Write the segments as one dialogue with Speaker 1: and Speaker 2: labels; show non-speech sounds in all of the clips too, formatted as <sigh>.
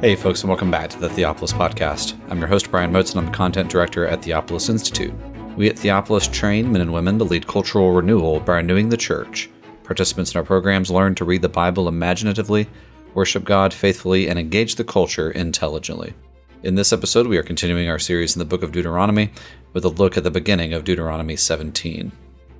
Speaker 1: Hey, folks, and welcome back to the Theopolis Podcast. I'm your host, Brian Moats, and I'm the content director at Theopolis Institute. We at Theopolis train men and women to lead cultural renewal by renewing the church. Participants in our programs learn to read the Bible imaginatively, worship God faithfully, and engage the culture intelligently. In this episode, we are continuing our series in the book of Deuteronomy with a look at the beginning of Deuteronomy 17.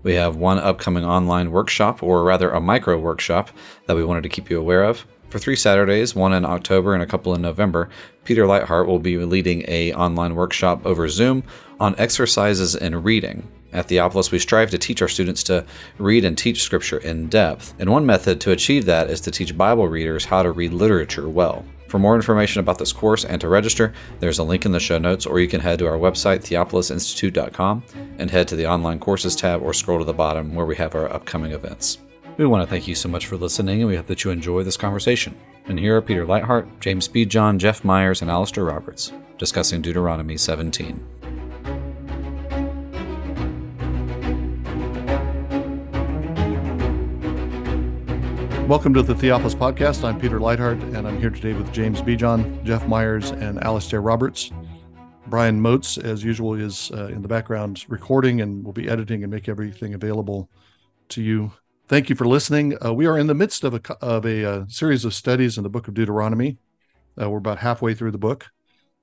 Speaker 1: We have one upcoming online workshop, or rather a micro workshop, that we wanted to keep you aware of. For three Saturdays, one in October and a couple in November, Peter Leithart will be leading a online workshop over Zoom on exercises in reading. At Theopolis, we strive to teach our students to read and teach Scripture in depth, and one method to achieve that is to teach Bible readers how to read literature well. For more information about this course and to register, there's a link in the show notes, or you can head to our website, theopolisinstitute.com, and head to the online courses tab or scroll to the bottom where we have our upcoming events. We want to thank you so much for listening, and we hope that you enjoy this conversation. And here are Peter Leithart, James Bejon, Jeff Meyers, and Alastair Roberts discussing Deuteronomy 17.
Speaker 2: Welcome to the Theopolis Podcast. I'm Peter Leithart, and I'm here today with James Bejon, Jeff Meyers, and Alastair Roberts. Brian Moats, as usual, is uh, in the background recording and will be editing and make everything available to you Thank you for listening. Uh, we are in the midst of a, of a, uh, series of studies in the book of Deuteronomy. Uh, we're about halfway through the book,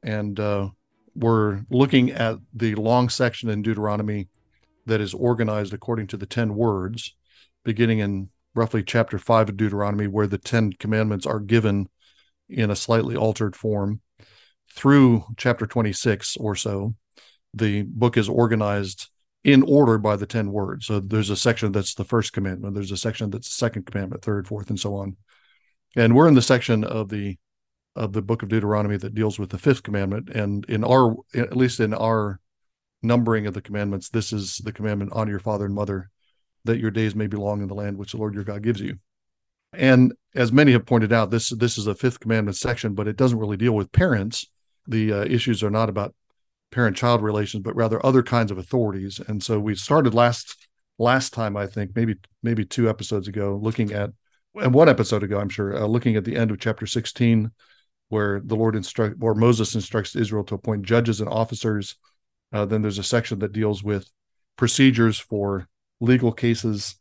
Speaker 2: and uh, we're looking at the long section in Deuteronomy that is organized according to the 10 words, beginning in roughly chapter 5 of Deuteronomy, where the 10 commandments are given in a slightly altered form, through chapter 26 or so. The book is organized in order by the 10 words. So there's a section that's the first commandment, there's a section that's the second commandment, third, fourth, and so on. And we're in the section of the of the book of Deuteronomy that deals with the fifth commandment. And in our at least in our numbering of the commandments, this is the commandment honor your father and mother, that your days may be long in the land which the Lord your God gives you. And as many have pointed out, this this is a fifth commandment section, but it doesn't really deal with parents. The uh, issues are not about parent child relations, but rather other kinds of authorities. And so we started last last time, I think, maybe maybe two episodes ago, looking at and one episode ago, I'm sure, uh, looking at the end of chapter 16, where the Lord instruct or Moses instructs Israel to appoint judges and officers. Uh, then there's a section that deals with procedures for legal cases.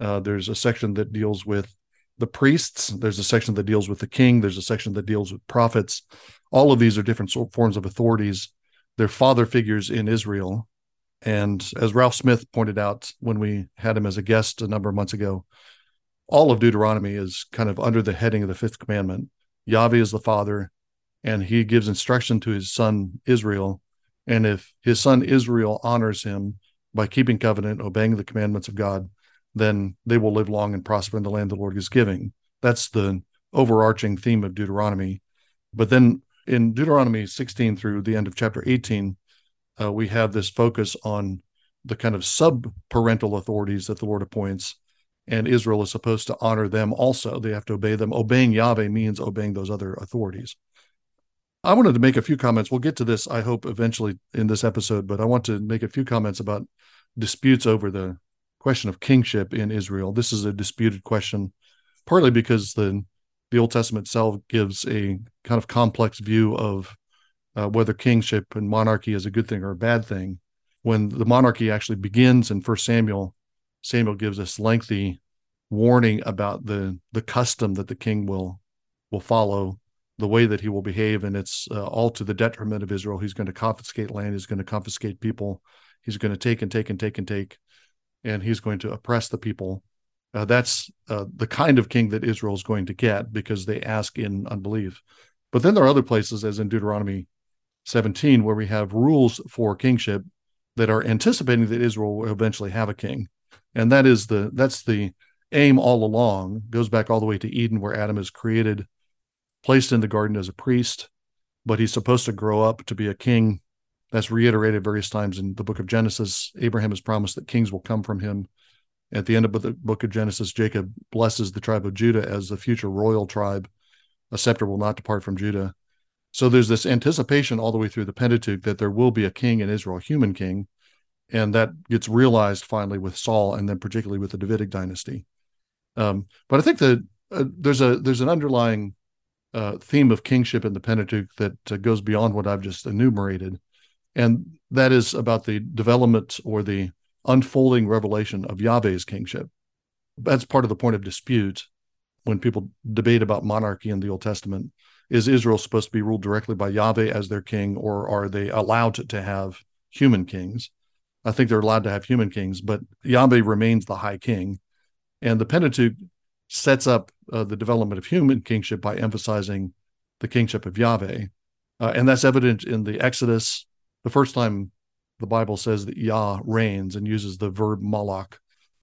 Speaker 2: Uh, there's a section that deals with the priests. There's a section that deals with the king. There's a section that deals with prophets. All of these are different forms of authorities their father figures in Israel. And as Ralph Smith pointed out when we had him as a guest a number of months ago, all of Deuteronomy is kind of under the heading of the fifth commandment. Yahweh is the father, and he gives instruction to his son Israel. And if his son Israel honors him by keeping covenant, obeying the commandments of God, then they will live long and prosper in the land the Lord is giving. That's the overarching theme of Deuteronomy. But then in Deuteronomy 16 through the end of chapter 18, uh, we have this focus on the kind of sub parental authorities that the Lord appoints, and Israel is supposed to honor them also. They have to obey them. Obeying Yahweh means obeying those other authorities. I wanted to make a few comments. We'll get to this, I hope, eventually in this episode, but I want to make a few comments about disputes over the question of kingship in Israel. This is a disputed question, partly because the the Old Testament itself gives a kind of complex view of uh, whether kingship and monarchy is a good thing or a bad thing. When the monarchy actually begins in First Samuel, Samuel gives us lengthy warning about the the custom that the king will will follow, the way that he will behave, and it's uh, all to the detriment of Israel. He's going to confiscate land. He's going to confiscate people. He's going to take and take and take and take, and he's going to oppress the people uh, that's uh, the kind of king that Israel is going to get because they ask in unbelief. But then there are other places, as in Deuteronomy 17, where we have rules for kingship that are anticipating that Israel will eventually have a king, and that is the that's the aim all along. Goes back all the way to Eden, where Adam is created, placed in the garden as a priest, but he's supposed to grow up to be a king. That's reiterated various times in the book of Genesis. Abraham has promised that kings will come from him at the end of the book of Genesis, Jacob blesses the tribe of Judah as the future royal tribe. A scepter will not depart from Judah. So there's this anticipation all the way through the Pentateuch that there will be a king in Israel, a human king. And that gets realized finally with Saul and then particularly with the Davidic dynasty. Um, but I think that uh, there's a there's an underlying uh, theme of kingship in the Pentateuch that uh, goes beyond what I've just enumerated, and that is about the development or the unfolding revelation of Yahweh's kingship. That's part of the point of dispute when people debate about monarchy in the Old Testament. Is Israel supposed to be ruled directly by Yahweh as their king, or are they allowed to have human kings? I think they're allowed to have human kings, but Yahweh remains the high king. And the Pentateuch sets up uh, the development of human kingship by emphasizing the kingship of Yahweh. Uh, and that's evident in the Exodus. The first time the Bible says that Yah reigns and uses the verb malach,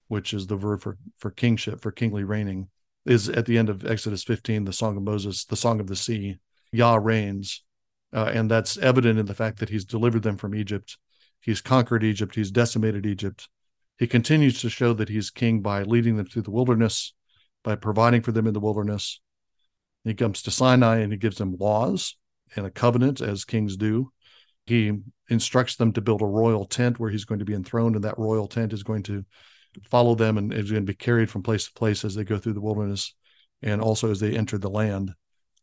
Speaker 2: which is the verb for, for kingship, for kingly reigning, is at the end of Exodus 15, the Song of Moses, the Song of the Sea. Yah reigns. Uh, and that's evident in the fact that he's delivered them from Egypt. He's conquered Egypt. He's decimated Egypt. He continues to show that he's king by leading them through the wilderness by providing for them in the wilderness. He comes to Sinai and he gives them laws and a covenant, as kings do. He instructs them to build a royal tent where he's going to be enthroned, and that royal tent is going to follow them and is going to be carried from place to place as they go through the wilderness and also as they enter the land.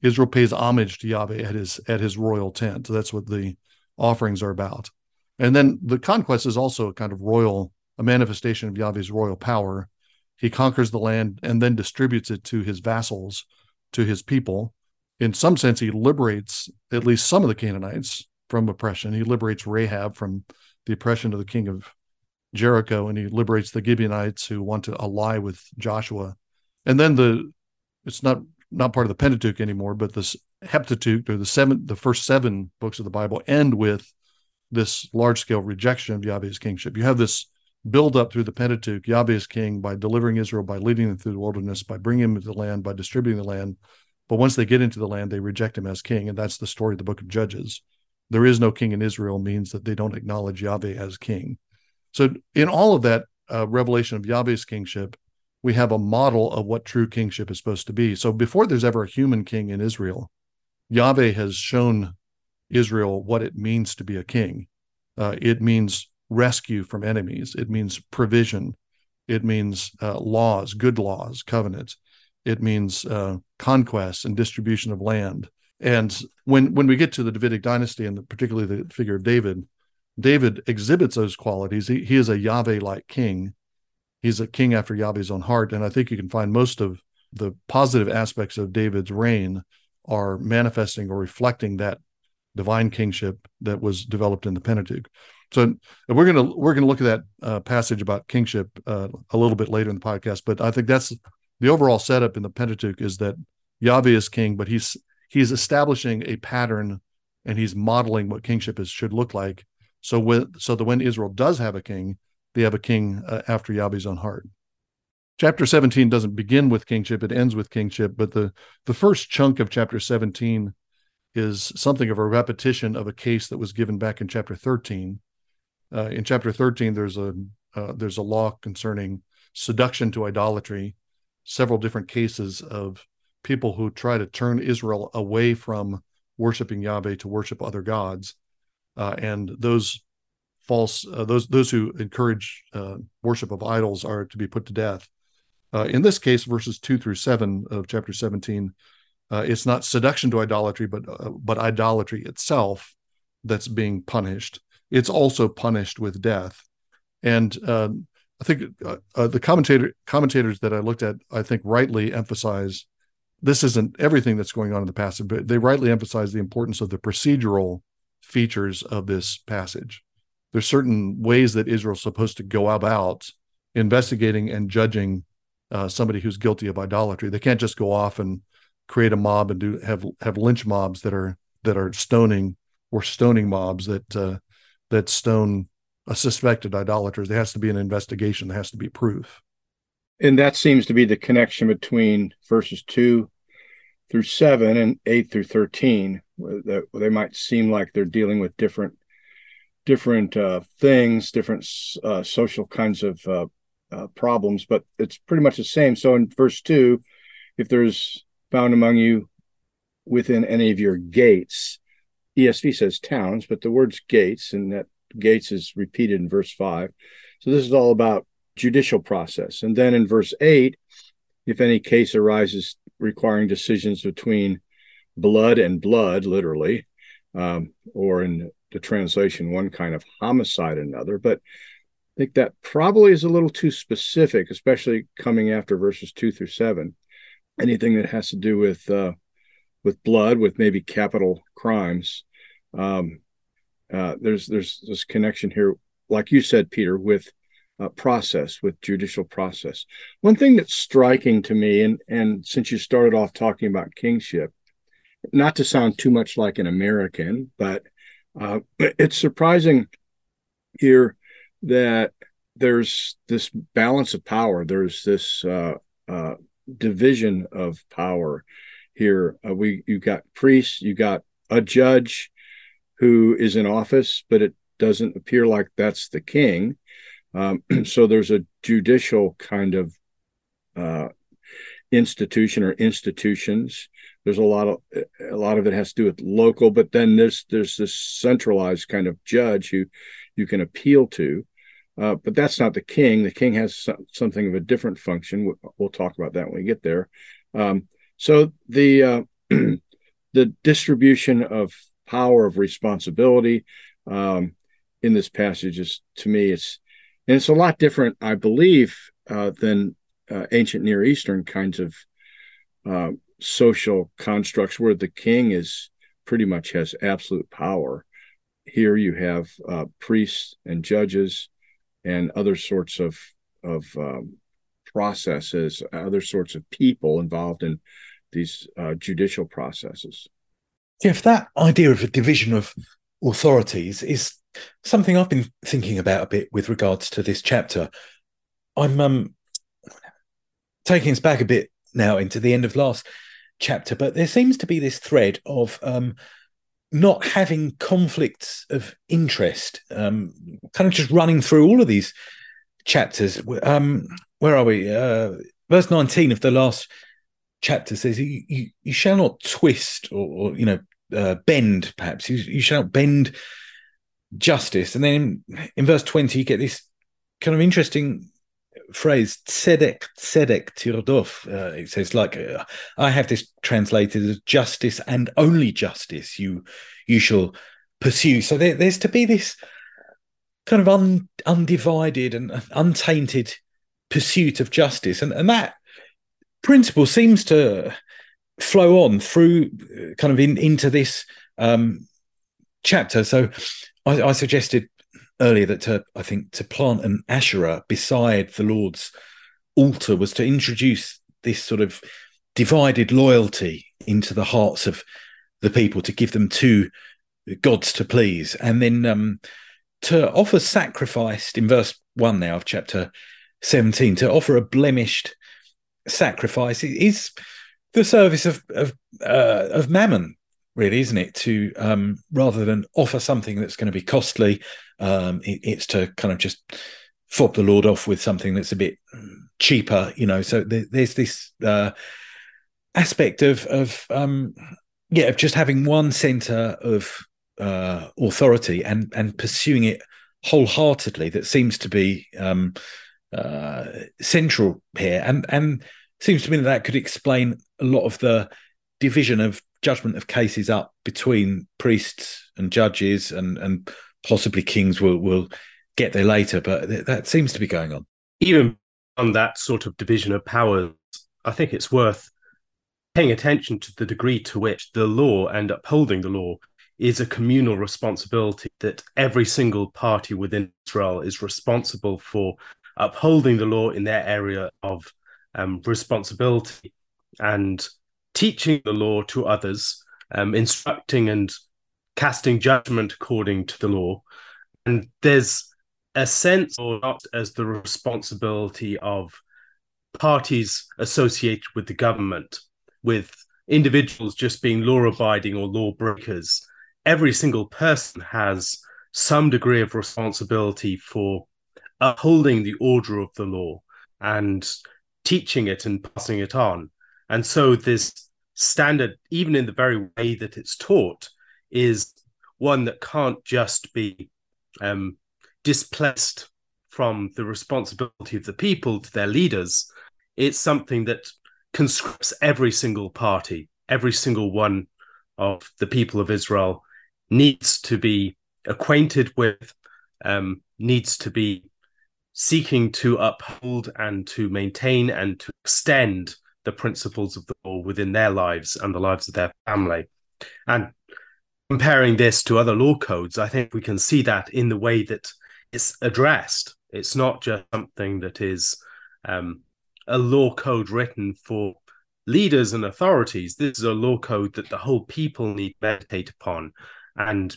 Speaker 2: Israel pays homage to Yahweh at his at his royal tent. So that's what the offerings are about. And then the conquest is also a kind of royal, a manifestation of Yahweh's royal power he conquers the land and then distributes it to his vassals, to his people. In some sense, he liberates at least some of the Canaanites from oppression. He liberates Rahab from the oppression of the king of Jericho, and he liberates the Gibeonites who want to ally with Joshua. And then the it's not not part of the Pentateuch anymore, but this Heptateuch or the seven the first seven books of the Bible end with this large scale rejection of Yahweh's kingship. You have this build up through the Pentateuch, Yahweh is king by delivering Israel, by leading them through the wilderness, by bringing them to the land, by distributing the land. But once they get into the land, they reject him as king. And that's the story of the book of Judges. There is no king in Israel means that they don't acknowledge Yahweh as king. So, in all of that uh, revelation of Yahweh's kingship, we have a model of what true kingship is supposed to be. So, before there's ever a human king in Israel, Yahweh has shown Israel what it means to be a king. Uh, it means rescue from enemies. It means provision. It means uh, laws, good laws, covenants. It means uh, conquest and distribution of land. And when when we get to the Davidic dynasty and particularly the figure of David, David exhibits those qualities. He, he is a Yahweh-like king. He's a king after Yahweh's own heart. And I think you can find most of the positive aspects of David's reign are manifesting or reflecting that divine kingship that was developed in the Pentateuch. So we're gonna we're gonna look at that uh, passage about kingship uh, a little bit later in the podcast. But I think that's the overall setup in the Pentateuch is that Yahweh is king, but he's he's establishing a pattern and he's modeling what kingship is should look like. So when so that when Israel does have a king, they have a king uh, after Yahweh's own heart. Chapter 17 doesn't begin with kingship; it ends with kingship. But the the first chunk of chapter 17 is something of a repetition of a case that was given back in chapter 13 uh, in chapter 13 there's a uh, there's a law concerning seduction to idolatry several different cases of people who try to turn israel away from worshiping yahweh to worship other gods uh, and those false uh, those those who encourage uh, worship of idols are to be put to death uh, in this case verses 2 through 7 of chapter 17 it's not seduction to idolatry but but idolatry itself that's being punished it's also punished with death. And uh, I think uh, uh, the commentator commentators that I looked at, I think rightly emphasize this isn't everything that's going on in the passage, but they rightly emphasize the importance of the procedural features of this passage. There's certain ways that Israel's supposed to go about investigating and judging uh, somebody who's guilty of idolatry. They can't just go off and create a mob and do have have lynch mobs that are that are stoning or stoning mobs that uh, that stone a suspected idolater. There has to be an investigation. There has to be proof.
Speaker 3: And that seems to be the connection between verses two through seven and eight through thirteen. That they might seem like they're dealing with different different uh, things, different uh, social kinds of uh, uh, problems, but it's pretty much the same. So in verse two, if there's found among you within any of your gates, ESV says towns, but the word's gates, and that gates is repeated in verse five. So this is all about judicial process. And then in verse eight, if any case arises requiring decisions between blood and blood, literally, um, or in the translation, one kind of homicide, another. But I think that probably is a little too specific, especially coming after verses two through seven. Anything that has to do with uh, with blood, with maybe capital crimes, um, uh, there's there's this connection here, like you said, Peter, with uh, process, with judicial process. One thing that's striking to me, and and since you started off talking about kingship, not to sound too much like an American, but uh, <clears throat> it's surprising here that there's this balance of power. There's this uh, uh, division of power here. Uh, we you got priests, you've got a judge who is in office, but it doesn't appear like that's the king. Um, <clears throat> so there's a judicial kind of uh, institution or institutions. There's a lot of a lot of it has to do with local, but then there's there's this centralized kind of judge who you can appeal to. Uh, but that's not the king. The king has some, something of a different function. We'll, we'll, talk about that when we get there. Um, so the uh, <clears throat> the distribution of power of responsibility um, in this passage is to me it's and it's a lot different, I believe, uh, than uh, ancient Near Eastern kinds of uh, social constructs where the king is pretty much has absolute power. Here you have uh, priests and judges and other sorts of of um, processes, other sorts of people involved in these uh, judicial processes.
Speaker 4: If that idea of a division of authorities is something I've been thinking about a bit with regards to this chapter. I'm um, taking us back a bit now into the end of last chapter, but there seems to be this thread of um, not having conflicts of interest, um, kind of just running through all of these chapters. Um, where are we? Uh, verse 19 of the last chapter says, You, you, you shall not twist or, or you know, uh, bend, perhaps. You, you shall not bend justice. And then in, in verse 20, you get this kind of interesting phrase tzedek tzedek tirdof uh, it says like uh, i have this translated as justice and only justice you you shall pursue. So there, there's to be this kind of un, undivided and untainted pursuit of justice. And and that principle seems to flow on through uh, kind of in, into this um, chapter. So I, I suggested earlier that to, I think to plant an Asherah beside the Lord's altar was to introduce this sort of divided loyalty into the hearts of the people to give them two gods to please. And then um, to offer sacrifice in verse 1 now of chapter 17 to offer a blemished sacrifice is the service of of, uh, of mammon really, isn't it? To um, rather than offer something that's going to be costly, um, it, it's to kind of just fob the Lord off with something that's a bit cheaper, you know. So th- there's this uh, aspect of of um, yeah, of just having one center of uh, authority and and pursuing it wholeheartedly that seems to be um, uh, central here, and and seems to me that that could explain a lot of the division of judgment of cases up between priests and judges and and possibly kings will will get there later but th- that seems to be going on.
Speaker 5: Even on that sort of division of powers i think it's worth paying attention to the degree to which the law and upholding the law is a communal responsibility that every single party within israel is responsible for upholding the law in their area of um, responsibility. And teaching the law to others, um, instructing and casting judgment according to the law. And there's a sense, or not as the responsibility of parties associated with the government, with individuals just being law abiding or law breakers. Every single person has some degree of responsibility for upholding the order of the law and teaching it and passing it on. And so this standard, even in the very way that it's taught, is one that can't just be um, displaced from the responsibility of the people to their leaders. It's something that conscripts every single party, every single one of the people of Israel needs to be acquainted with, um, needs to be seeking to uphold and to maintain and to extend the principles of the law within their lives and the lives of their family. And comparing this to other law codes, I think we can see that in the way that it's addressed. It's not just something that is um, a law code written for leaders and authorities. This is a law code that the whole people need to meditate upon and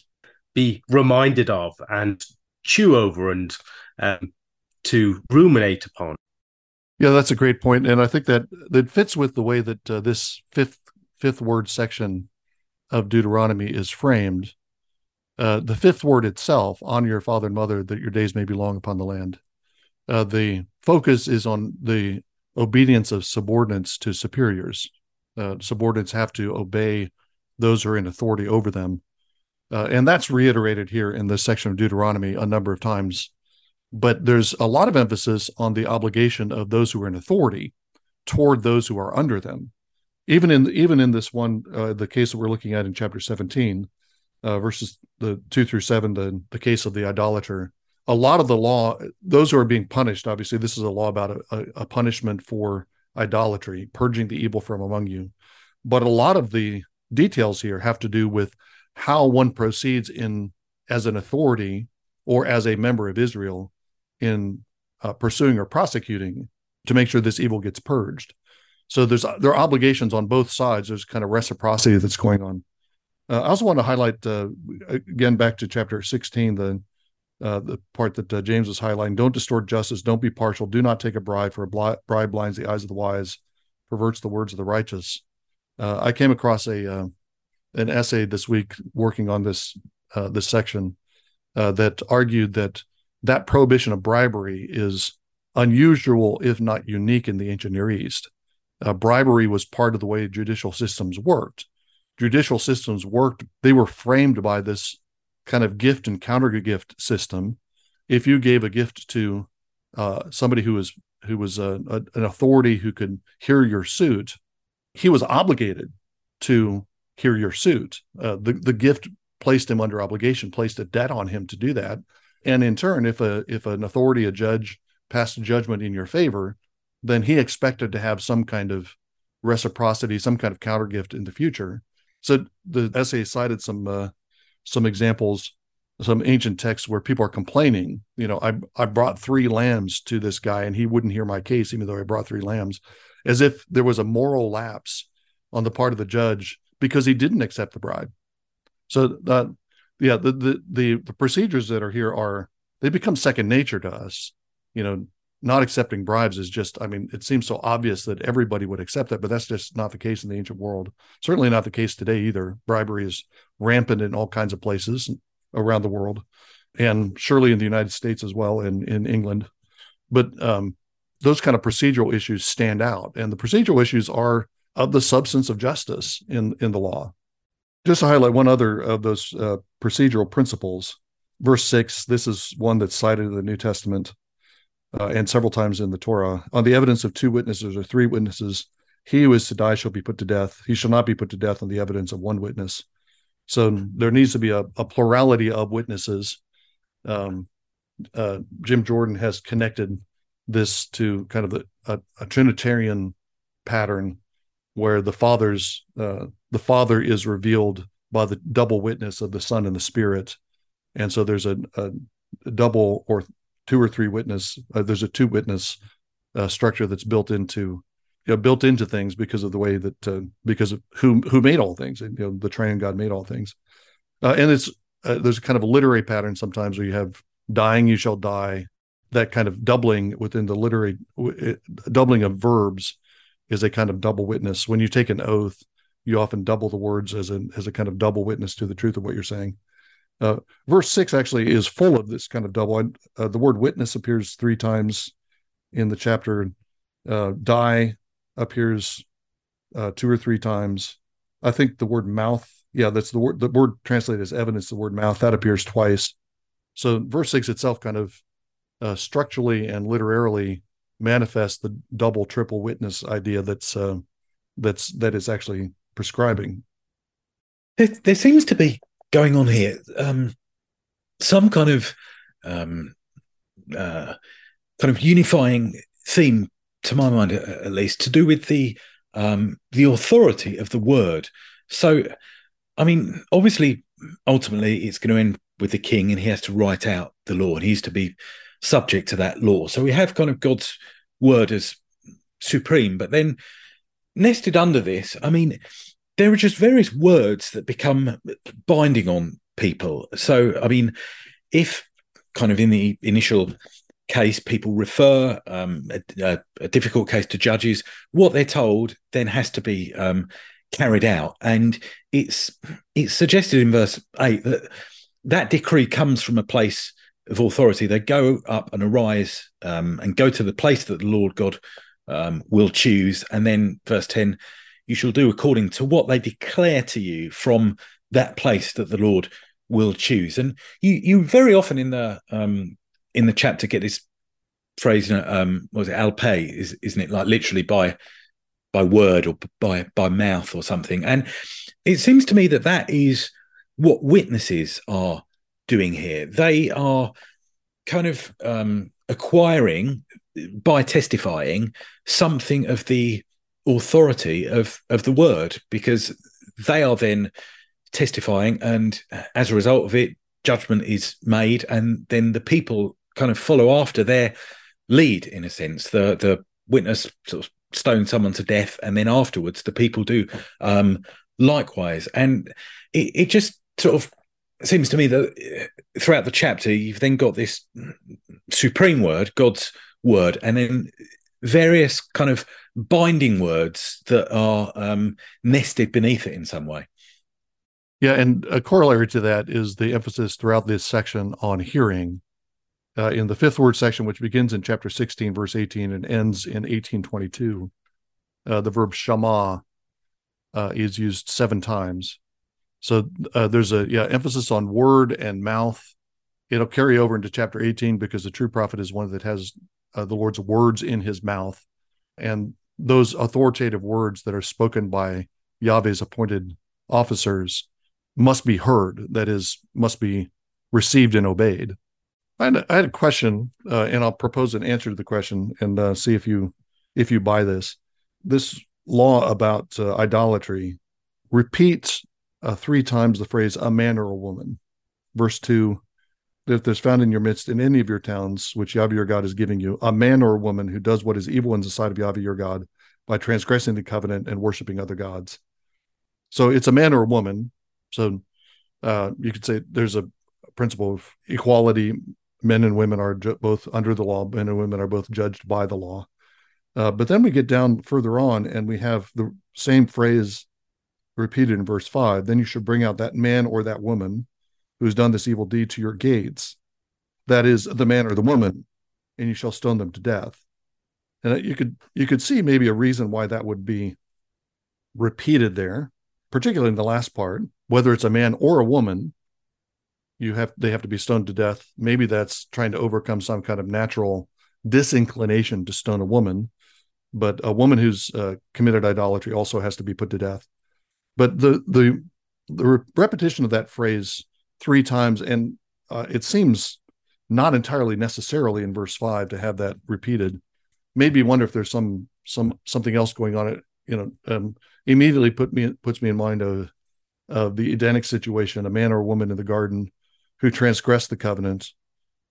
Speaker 5: be reminded of and chew over and um, to ruminate upon.
Speaker 2: Yeah, that's a great point, and I think that that fits with the way that uh, this fifth fifth word section of Deuteronomy is framed. Uh, the fifth word itself, honor your father and mother, that your days may be long upon the land. Uh, the focus is on the obedience of subordinates to superiors. Uh, subordinates have to obey those who are in authority over them. Uh, and that's reiterated here in this section of Deuteronomy a number of times. But there's a lot of emphasis on the obligation of those who are in authority toward those who are under them. Even in even in this one, uh, the case that we're looking at in chapter 17, uh, verses the two through seven, the the case of the idolater. A lot of the law, those who are being punished, obviously, this is a law about a, a punishment for idolatry, purging the evil from among you. But a lot of the details here have to do with how one proceeds in as an authority or as a member of Israel in uh, pursuing or prosecuting to make sure this evil gets purged. So there's there are obligations on both sides. There's kind of reciprocity that's going on. Uh, I also want to highlight uh, again back to chapter 16 the uh, the part that uh, James was highlighting. Don't distort justice. Don't be partial. Do not take a bribe, for a bribe blinds the eyes of the wise, perverts the words of the righteous. Uh, I came across a uh, an essay this week working on this this section that argued that that prohibition of bribery is unusual, if not unique, in the ancient Near East. Uh, bribery was part of the way judicial systems worked. Judicial systems worked, they were framed by this kind of gift and counter gift system. If you gave a gift to uh, somebody who was who was a, a, an authority who could hear your suit, he was obligated to hear your suit. Uh, the the gift placed him under obligation, placed a debt on him to do that. And in turn, if a if an authority, a judge, passed judgment in your favor, then he expected to have some kind of reciprocity, some kind of counter gift in the future. So the essay cited some uh, some examples, some ancient texts where people are complaining. You know, I I brought three lambs to this guy and he wouldn't hear my case, even though I brought three lambs, as if there was a moral lapse on the part of the judge because he didn't accept the bribe. So that yeah, the, the the the procedures that are here are they become second nature to us. You know, not accepting bribes is just i mean it seems so obvious that everybody would accept that but that's just not the case in the ancient world. Certainly not the case today either. Bribery is rampant in all kinds of places around the world and surely in the united states as well and in england. But um, those kind of procedural issues stand out and the procedural issues are of the substance of justice in in the law just to highlight one other of those uh, procedural principles verse 6 this is one that's cited in the new testament uh, and several times in the Torah. On the evidence of two witnesses or three witnesses, he who is to die shall be put to death. He shall not be put to death on the evidence of one witness. So there needs to be a, a plurality of witnesses. Um, uh, Jim Jordan has connected this to kind of the, a, a Trinitarian pattern where the father's uh, the father is revealed by the double witness of the son and the spirit and so there's a, a double or two or three witness. Uh, there's a two witness uh, structure that's built into you know, built into things because of the way that uh, because of who who made all things. And, you know, the triune God made all things, uh, and it's uh, there's a kind of a literary pattern sometimes where you have dying, you shall die. That kind of doubling within the literary doubling of verbs is a kind of double witness. When you take an oath, you often double the words as a as a kind of double witness to the truth of what you're saying. Uh, verse six actually is full of this kind of double. Uh, the word witness appears three times in the chapter. Uh, die appears uh, two or three times. I think the word mouth, yeah, that's the word. The word translated as evidence. The word mouth that appears twice. So verse six itself kind of uh, structurally and literarily manifests the double, triple witness idea that's uh, that's that is actually prescribing
Speaker 4: there, there seems to be going on here um, some kind of um, uh, kind of unifying theme, to my mind at least, to do with the um, the authority of the word. So, I mean, obviously, ultimately, it's going to end with the king, and he has to write out the law, and he's to be subject to that law. So we have kind of God's word as supreme, but then nested under this, I mean, there are just various words that become binding on people. So, I mean, if kind of in the initial case people refer um, a, a, difficult case to judges, what they're told then has to be um, carried out, and it's it's suggested in verse eight that that decree comes from a place of authority. They go up and arise um, and go to the place that the Lord God um, will choose, and then verse ten you shall do according to what they declare to you from that place that the Lord will choose. And you you very often in the um in the chapter get this phrase, um, was it al pi, is isn't it? Like literally by by word or by by mouth or something. And it seems to me that that is what witnesses are doing here. They are kind of um, acquiring by testifying something of the authority of of the word because they are then testifying and as a result of it judgment is made and then the people kind of follow after their lead in a sense. The the witness sort of stone someone to death and then afterwards the people do um likewise. And it, it just sort of seems to me that throughout the chapter you've then got this supreme word god's word and then various kind of binding words that are um, nested beneath it in some way.
Speaker 2: Yeah, and a corollary to that is the emphasis throughout this section on hearing. Uh, in the fifth word section, which begins in chapter 16, verse 18, and ends in 1822, uh, the verb shama uh, is used seven times. So uh, there's a yeah emphasis on word and mouth. It'll carry over into chapter 18 because the true prophet is one that has uh, the Lord's words in his mouth. And those authoritative words that are spoken by Yahweh's appointed officers must be heard, that is, must be received and obeyed. I had, I had a question, uh, and I'll propose an answer to the question and uh, see if you if you buy this. This law about uh, idolatry repeats uh, three times the phrase "a man or a woman." Verse two, if there's found in your midst in any of your towns, which Yahweh your God is giving you, a man or a woman who does what is evil in the sight of Yahweh your God by transgressing the covenant and worshiping other gods. So it's a man or a woman. So uh, you could say there's a principle of equality. Men and women are ju- both under the law. Men and women are both judged by the law. Uh, but then we get down further on and we have the same phrase repeated in verse five. Then you should bring out that man or that woman who's done this evil deed to your gates, that is the man or the woman, and you shall stone them to death. And you could you could see maybe a reason why that would be repeated there, particularly in the last part, whether it's a man or a woman, you have they have to be stoned to death. Maybe that's trying to overcome some kind of natural disinclination to stone a woman, but a woman who's uh, committed idolatry also has to be put to death. But the the the repetition of that phrase three times, and uh, it seems not entirely necessarily in verse five to have that repeated. Made me wonder if there's some some something else going on. It you know um, immediately put me puts me in mind of of the Edenic situation, a man or a woman in the garden who transgressed the covenant,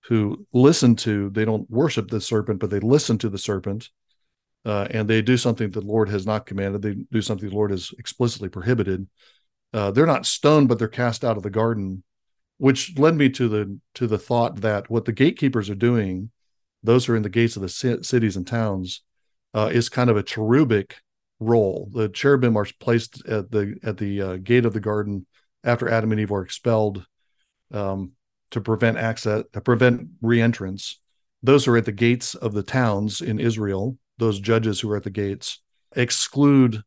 Speaker 2: who listen to they don't worship the serpent, but they listen to the serpent. Uh, and they do something the Lord has not commanded. They do something the Lord has explicitly prohibited. Uh, they're not stoned, but they're cast out of the garden which led me to the to the thought that what the gatekeepers are doing those who are in the gates of the cities and towns uh, is kind of a cherubic role. The cherubim are placed at the at the uh, gate of the garden after adam and eve are expelled um, to prevent access to prevent reentrance. Those who are at the gates of the towns in israel those judges who are at the gates exclude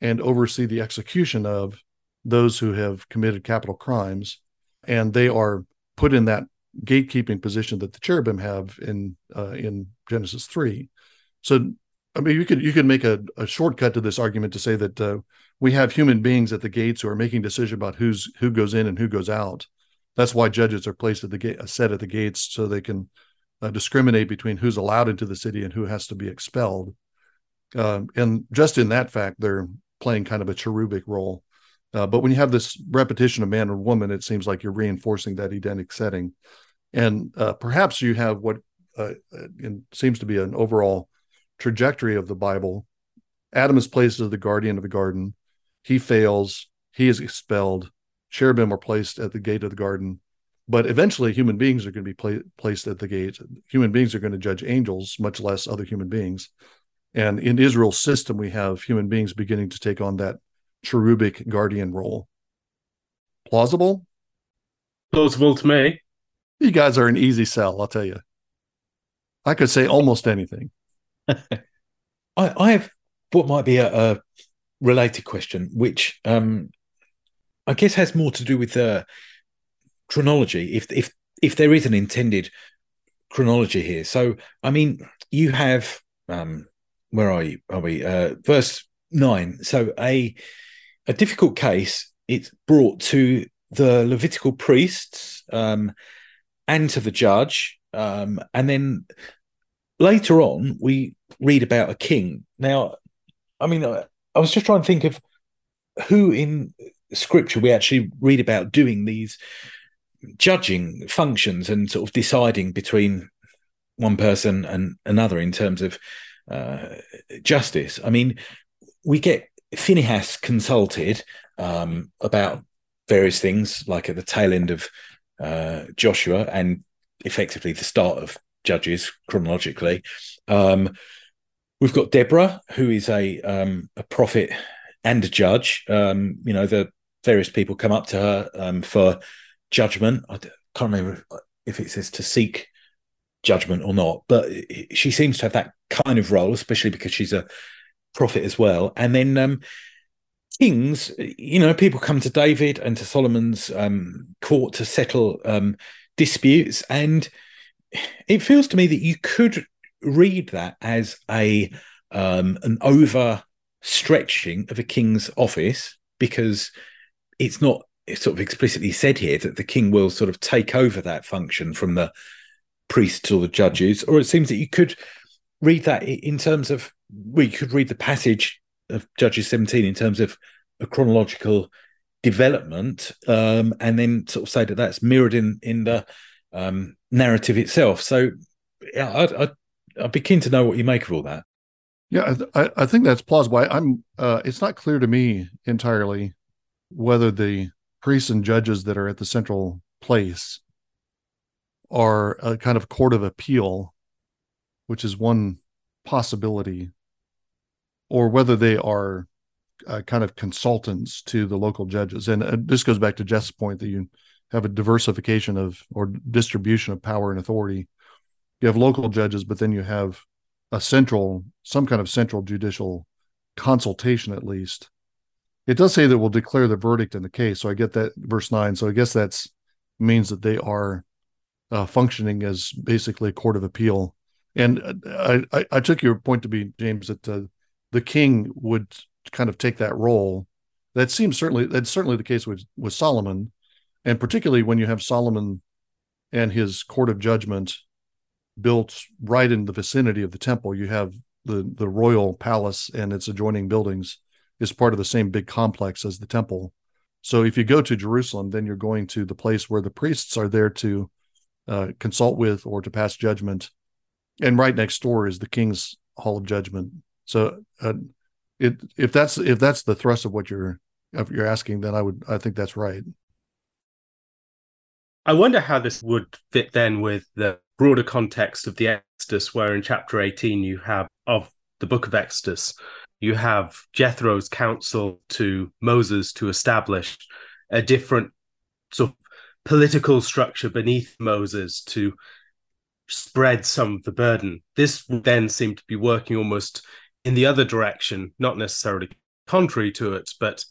Speaker 2: and oversee the execution of those who have committed capital crimes and they are put in that gatekeeping position that the cherubim have in uh, in Genesis three. So I mean, you could you could make a, a shortcut to this argument to say that uh, we have human beings at the gates who are making decision about who's who goes in and who goes out. That's why judges are placed at the gate, set at the gates, so they can uh, discriminate between who's allowed into the city and who has to be expelled. Uh, and just in that fact, they're playing kind of a cherubic role. Uh, but when you have this repetition of man or woman, it seems like you're reinforcing that Edenic setting. And uh, perhaps you have what uh, seems to be an overall trajectory of the Bible. Adam is placed as the guardian of the garden. He fails. He is expelled. Cherubim are placed at the gate of the garden. But eventually, human beings are going to be pla- placed at the gate. Human beings are going to judge angels, much less other human beings. And in Israel's system, we have human beings beginning to take on that cherubic guardian role. Plausible?
Speaker 5: Plausible to me.
Speaker 2: You guys are an easy sell, I'll tell you. I could say almost anything. <laughs>
Speaker 4: I, I have what might be a, a related question, which um, I guess has more to do with uh, chronology. If if if there is an intended chronology here, so I mean, you have um, where are you? Are we uh, verse nine? So a a difficult case. It's brought to the Levitical priests um, and to the judge, um, and then later on we read about a king. Now, I mean, I, I was just trying to think of who in scripture we actually read about doing these judging functions and sort of deciding between one person and another in terms of uh, justice. I mean, we get Phinehas consulted um, about various things, like at the tail end of uh, Joshua and effectively the start of Judges chronologically. Um, we've got Deborah, who is a um, a prophet and a judge. Um, you know, the various people come up to her um, for judgment. I can't remember if it says to seek judgment or not, but she seems to have that kind of role, especially because she's a prophet as well. And then um, kings, you know, people come to David and to Solomon's um, court to settle um, disputes, and it feels to me that you could read that as a um, an overstretching of a king's office because it's not sort of explicitly said here that the king will sort of take over that function from the priests or the judges, or it seems that you could read that in terms of we could read the passage of Judges 17 in terms of a chronological development, um, and then sort of say that that's mirrored in in the um, narrative itself. So, yeah, I'd, I'd, I'd, be keen to know what you make of all that.
Speaker 2: Yeah, I, I think that's plausible. I, I'm. Uh, it's not clear to me entirely whether the priests and judges that are at the central place are a kind of court of appeal, which is one possibility, or whether they are uh, kind of consultants to the local judges. And uh, this goes back to Jeff's point that you have a diversification of or distribution of power and authority. You have local judges, but then you have a central, some kind of central judicial consultation at least it does say that we'll declare the verdict in the case. So I get that verse nine. So I guess that's means that they are uh, functioning as basically a court of appeal. And uh, I, I, I took your point to be James that uh, the king would kind of take that role. That seems certainly that's certainly the case with with Solomon, and particularly when you have Solomon and his court of judgment built right in the vicinity of the temple. You have the the royal palace and its adjoining buildings is part of the same big complex as the temple. So if you go to Jerusalem, then you're going to the place where the priests are there to uh, consult with or to pass judgment, and right next door is the king's hall of judgment. So uh, it, if that's if that's the thrust of what you're if you're asking, then I would I think that's right.
Speaker 5: I wonder how this would fit then with the broader context of the Exodus, where in chapter 18 you have of the book of Exodus, you have Jethro's counsel to Moses to establish a different sort of political structure beneath Moses to spread some of the burden. This then seem to be working almost in the other direction, not necessarily contrary to it, but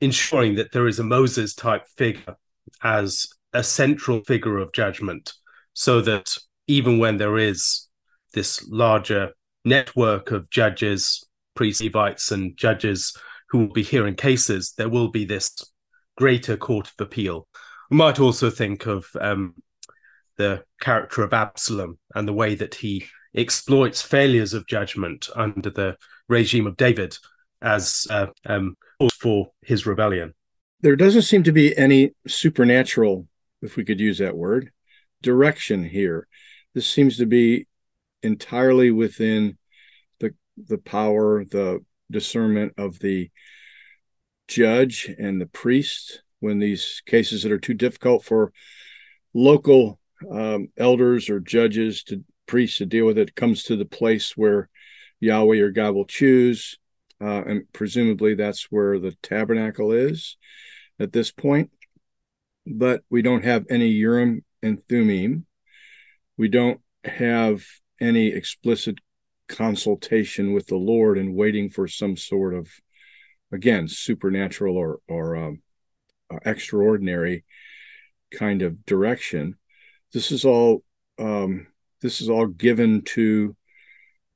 Speaker 5: ensuring that there is a Moses type figure as a central figure of judgment, so that even when there is this larger network of judges, priests, Levites, and judges who will be hearing cases, there will be this greater court of appeal. We might also think of um, the character of Absalom and the way that he exploits failures of judgment under the regime of David as uh, um, for his rebellion.
Speaker 3: There doesn't seem to be any supernatural, if we could use that word, direction here. This seems to be entirely within the the power, the discernment of the judge and the priest when these cases that are too difficult for local um, elders or judges to priests to deal with it comes to the place where Yahweh or God will choose, uh, and presumably that's where the tabernacle is at this point. But we don't have any Urim and Thummim. We don't have any explicit consultation with the Lord and waiting for some sort of, again, supernatural or or um, uh, extraordinary kind of direction. This is all um, this is all given to,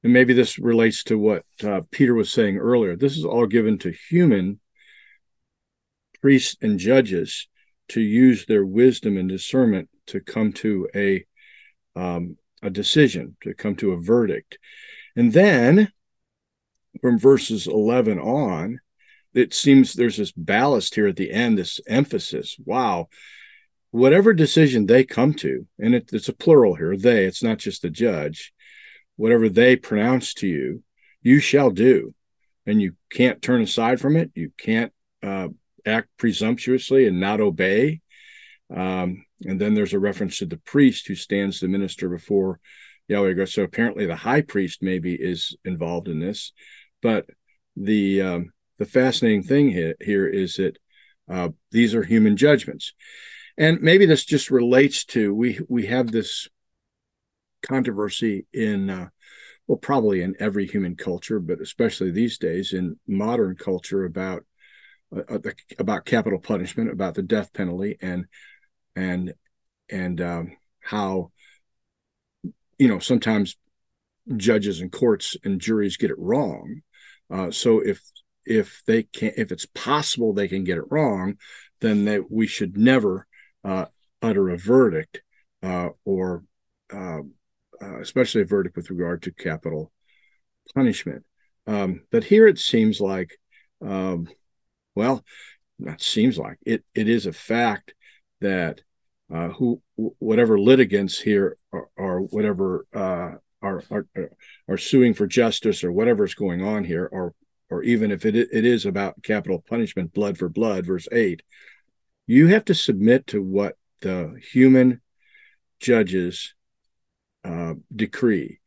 Speaker 3: and maybe this relates to what uh, Peter was saying earlier. This is all given to human priests and judges to use their wisdom and discernment to come to a um, a decision, to come to a verdict. And then from verses 11 on, it seems there's this ballast here at the end, this emphasis. Wow. Whatever decision they come to, and it, it's a plural here, they, it's not just the judge, whatever they pronounce to you, you shall do. And you can't turn aside from it. You can't uh, act presumptuously and not obey. Um, and then there's a reference to the priest who stands to minister before Yahweh. So apparently the high priest maybe is involved in this. But the um, the fascinating thing here, here is that uh, these are human judgments. And maybe this just relates to we we have this controversy in uh, well probably in every human culture, but especially these days in modern culture about uh, uh about capital punishment, about the death penalty, and and and um, how you know sometimes judges and courts and juries get it wrong. Uh, so if if they can if it's possible they can get it wrong, then they, we should never utter a verdict uh, or uh, uh, especially a verdict with regard to capital punishment. Um, but here it seems like, um, well, not seems like it. It is a fact that uh, who whatever litigants here or, or whatever uh, are, are are suing for justice or whatever is going on here, or or even if it it is about capital punishment, blood for blood, verse eight, you have to submit to what the human judges uh, decree,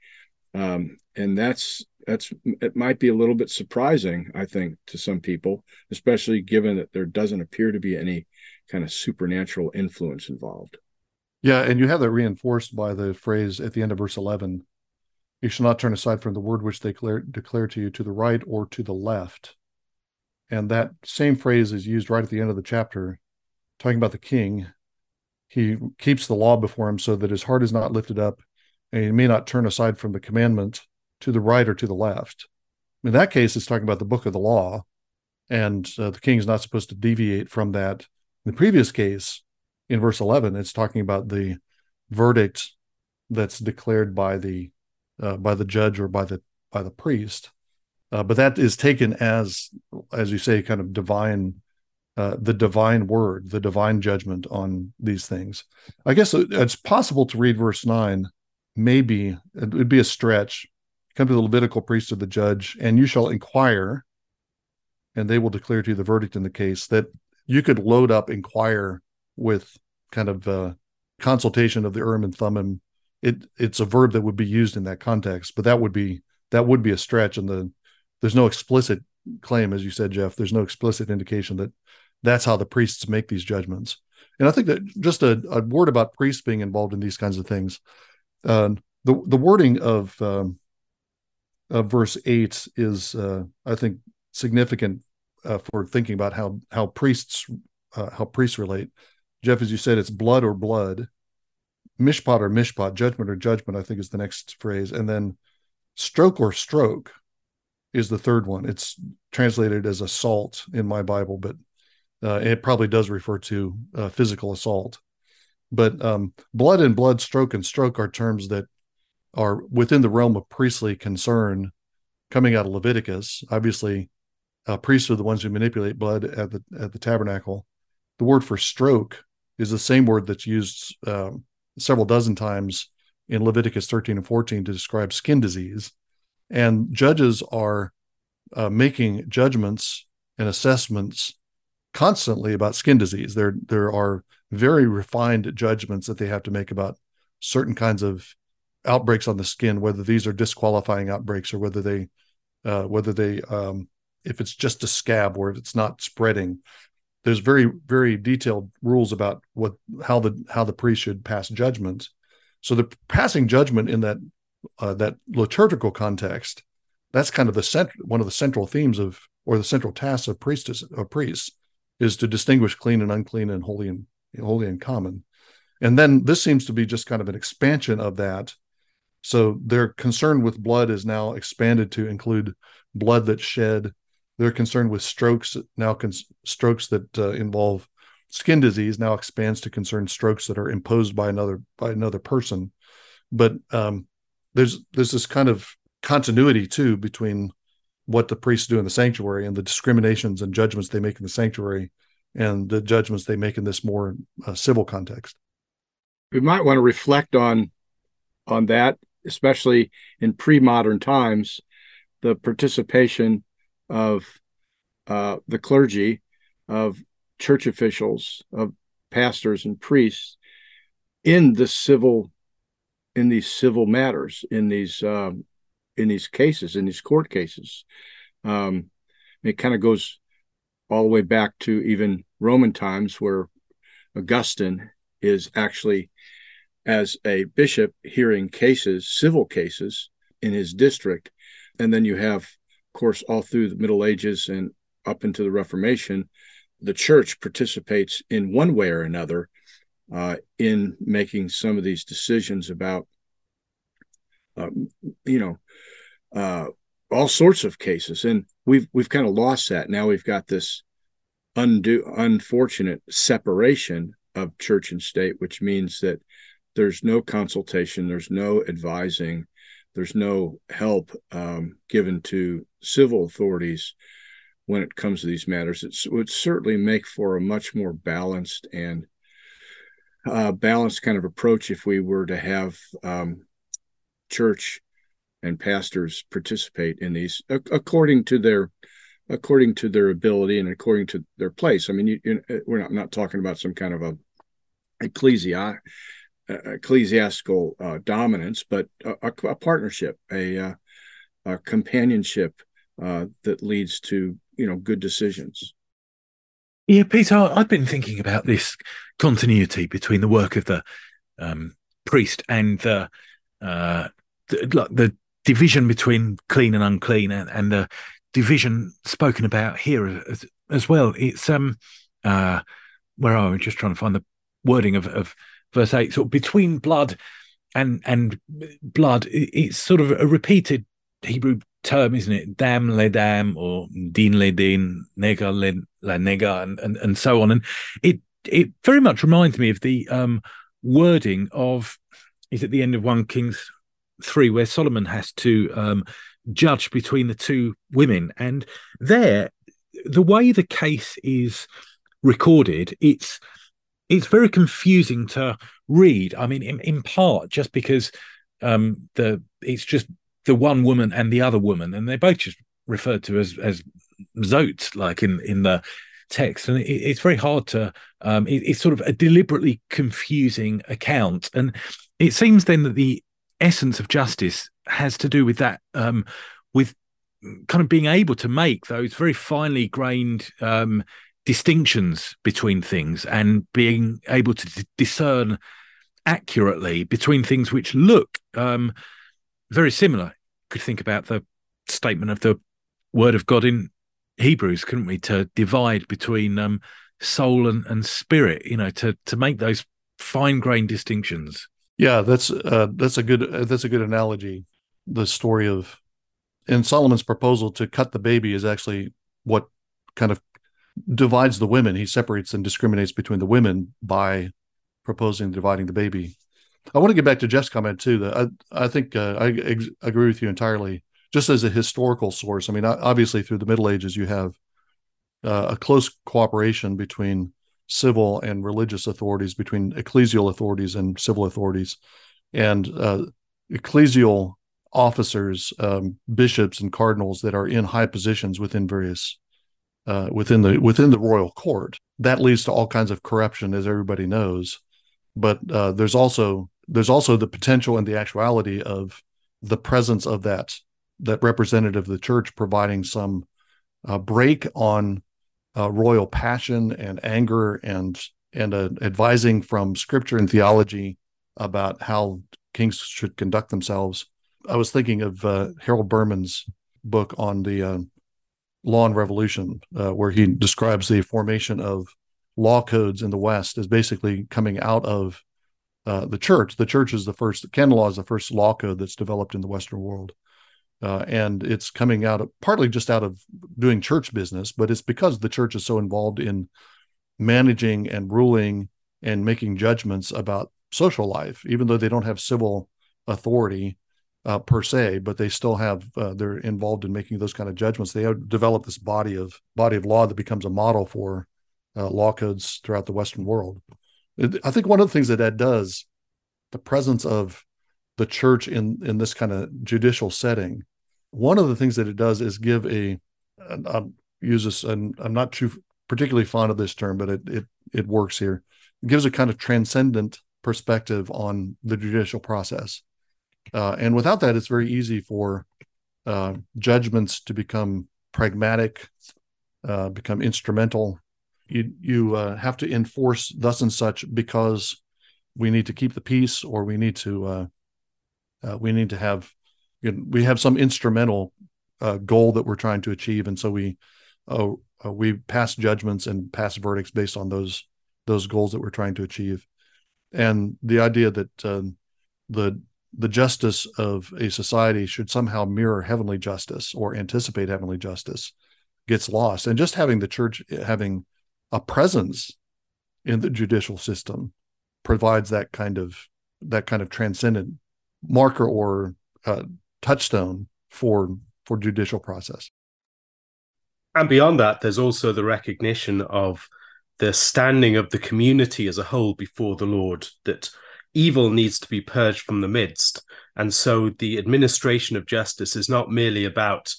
Speaker 3: um, and that's that's it might be a little bit surprising, I think, to some people, especially given that there doesn't appear to be any kind of supernatural influence involved.
Speaker 2: Yeah, and you have that reinforced by the phrase at the end of verse 11 you shall not turn aside from the word which they declare, declare to you to the right or to the left. And that same phrase is used right at the end of the chapter, talking about the king. He keeps the law before him so that his heart is not lifted up, and he may not turn aside from the commandment to the right or to the left. In that case, it's talking about the book of the law, and uh, the king is not supposed to deviate from that in the previous case, in verse 11, it's talking about the verdict that's declared by the uh, by the judge or by the by the priest. Uh, but that is taken as, as you say, kind of divine, uh, the divine word, the divine judgment on these things. I guess it's possible to read verse nine. Maybe it would be a stretch. Come to the Levitical priest or the judge, and you shall inquire, and they will declare to you the verdict in the case. That you could load up inquire with kind of uh, consultation of the Urim and Thummim. It it's a verb that would be used in that context, but that would be that would be a stretch, and the there's no explicit claim, as you said, Jeff. There's no explicit indication that that's how the priests make these judgments. And I think that just a, a word about priests being involved in these kinds of things. Uh, the the wording of um, of verse eight is, uh, I think, significant uh, for thinking about how how priests uh, how priests relate. Jeff, as you said, it's blood or blood, mishpat or mishpat, judgment or judgment. I think is the next phrase, and then Stroke or stroke is the third one. It's translated as assault in my Bible, but uh, it probably does refer to uh, physical assault. But um, blood and blood, stroke and stroke are terms that are within the realm of priestly concern coming out of Leviticus. Obviously, uh, priests are the ones who manipulate blood at the at the tabernacle. The word for stroke is the same word that's used um, several dozen times in Leviticus 13 and 14 to describe skin disease. And judges are uh, making judgments and assessments constantly about skin disease. There, there are very refined judgments that they have to make about certain kinds of outbreaks on the skin, whether these are disqualifying outbreaks or whether they, uh, whether they, um, if it's just a scab or if it's not spreading. There's very, very detailed rules about what how the how the priest should pass judgments. So the passing judgment in that uh, that liturgical context, that's kind of the cent- one of the central themes of or the central tasks of priests of priests is to distinguish clean and unclean and holy and holy and common. And then this seems to be just kind of an expansion of that. So their concern with blood is now expanded to include blood that's shed. They're concerned with strokes now. Cons- strokes that uh, involve skin disease now expands to concern strokes that are imposed by another by another person. But um, there's there's this kind of continuity too between what the priests do in the sanctuary and the discriminations and judgments they make in the sanctuary and the judgments they make in this more uh, civil context.
Speaker 3: We might want to reflect on on that, especially in pre-modern times, the participation of uh, the clergy, of church officials, of pastors and priests in the civil, in these civil matters, in these um, in these cases, in these court cases. Um, it kind of goes all the way back to even Roman times, where Augustine is actually, as a bishop, hearing cases, civil cases in his district. And then you have, of course, all through the Middle Ages and up into the Reformation, the church participates in one way or another uh, in making some of these decisions about, um, you know, uh, all sorts of cases, and we've we've kind of lost that. Now we've got this undue, unfortunate separation of church and state, which means that there's no consultation, there's no advising, there's no help um, given to civil authorities when it comes to these matters. It would certainly make for a much more balanced and uh, balanced kind of approach if we were to have um, church and pastors participate in these according to their according to their ability and according to their place. I mean, you, you, we're not, not talking about some kind of a ecclesi- uh, ecclesiastical uh, dominance, but a, a partnership, a, uh, a companionship uh, that leads to you know good decisions.
Speaker 4: Yeah, Peter, I've been thinking about this continuity between the work of the um, priest and the, uh, the, the division between clean and unclean, and, and the division spoken about here as, as well. It's um, uh, where are we? Just trying to find the wording of, of verse eight. So between blood and and blood, it's sort of a repeated Hebrew term, isn't it? Dam le dam or din le din, nega le la nega, and, and and so on. And it it very much reminds me of the um, wording of is at the end of one Kings three, where Solomon has to um, judge between the two women, and there, the way the case is recorded, it's it's very confusing to read. I mean, in, in part, just because um, the it's just the one woman and the other woman, and they're both just referred to as as zot, like in in the text, and it, it's very hard to. Um, it, it's sort of a deliberately confusing account, and it seems then that the essence of justice has to do with that, um, with kind of being able to make those very finely grained um, distinctions between things and being able to d- discern accurately between things which look um, very similar. Could think about the statement of the word of God in Hebrews, couldn't we? To divide between um, soul and, and spirit, you know, to to make those fine grained distinctions.
Speaker 2: Yeah, that's uh, that's a good uh, that's a good analogy. the story of in Solomon's proposal to cut the baby is actually what kind of divides the women. He separates and discriminates between the women by proposing dividing the baby. I want to get back to Jeff's comment too. That I I think uh, I ex- agree with you entirely. Just as a historical source, I mean, obviously through the Middle Ages, you have uh, a close cooperation between civil and religious authorities, between ecclesial authorities and civil authorities, and uh, ecclesial officers, um, bishops, and cardinals that are in high positions within various uh, within the within the royal court. That leads to all kinds of corruption, as everybody knows. But uh, there's also there's also the potential and the actuality of the presence of that that representative of the church providing some uh, brake on uh, royal passion and anger and and uh, advising from scripture and theology about how kings should conduct themselves. I was thinking of uh, Harold Berman's book on the uh, Law and Revolution, uh, where he describes the formation of law codes in the West as basically coming out of uh, the church. The church is the first, canon law is the first law code that's developed in the Western world. Uh, and it's coming out of partly just out of doing church business, but it's because the church is so involved in managing and ruling and making judgments about social life, even though they don't have civil authority uh, per se, but they still have uh, they're involved in making those kind of judgments. They have developed this body of body of law that becomes a model for uh, law codes throughout the Western world. I think one of the things that that does, the presence of the church in in this kind of judicial setting, one of the things that it does is give a, I'll use this, and I'm not too particularly fond of this term, but it it it works here. It gives a kind of transcendent perspective on the judicial process, uh, and without that, it's very easy for uh, judgments to become pragmatic, uh, become instrumental, you you uh, have to enforce thus and such because we need to keep the peace or we need to uh, uh, we need to have you know, we have some instrumental uh, goal that we're trying to achieve. And so we uh, uh, we pass judgments and pass verdicts based on those those goals that we're trying to achieve. And the idea that um, the the justice of a society should somehow mirror heavenly justice or anticipate heavenly justice gets lost. And just having the church having a presence in the judicial system provides that kind of that kind of transcendent marker or uh, touchstone for for judicial process.
Speaker 5: And beyond that there's also the recognition of the standing of the community as a whole before the lord that evil needs to be purged from the midst. And so the administration of justice is not merely about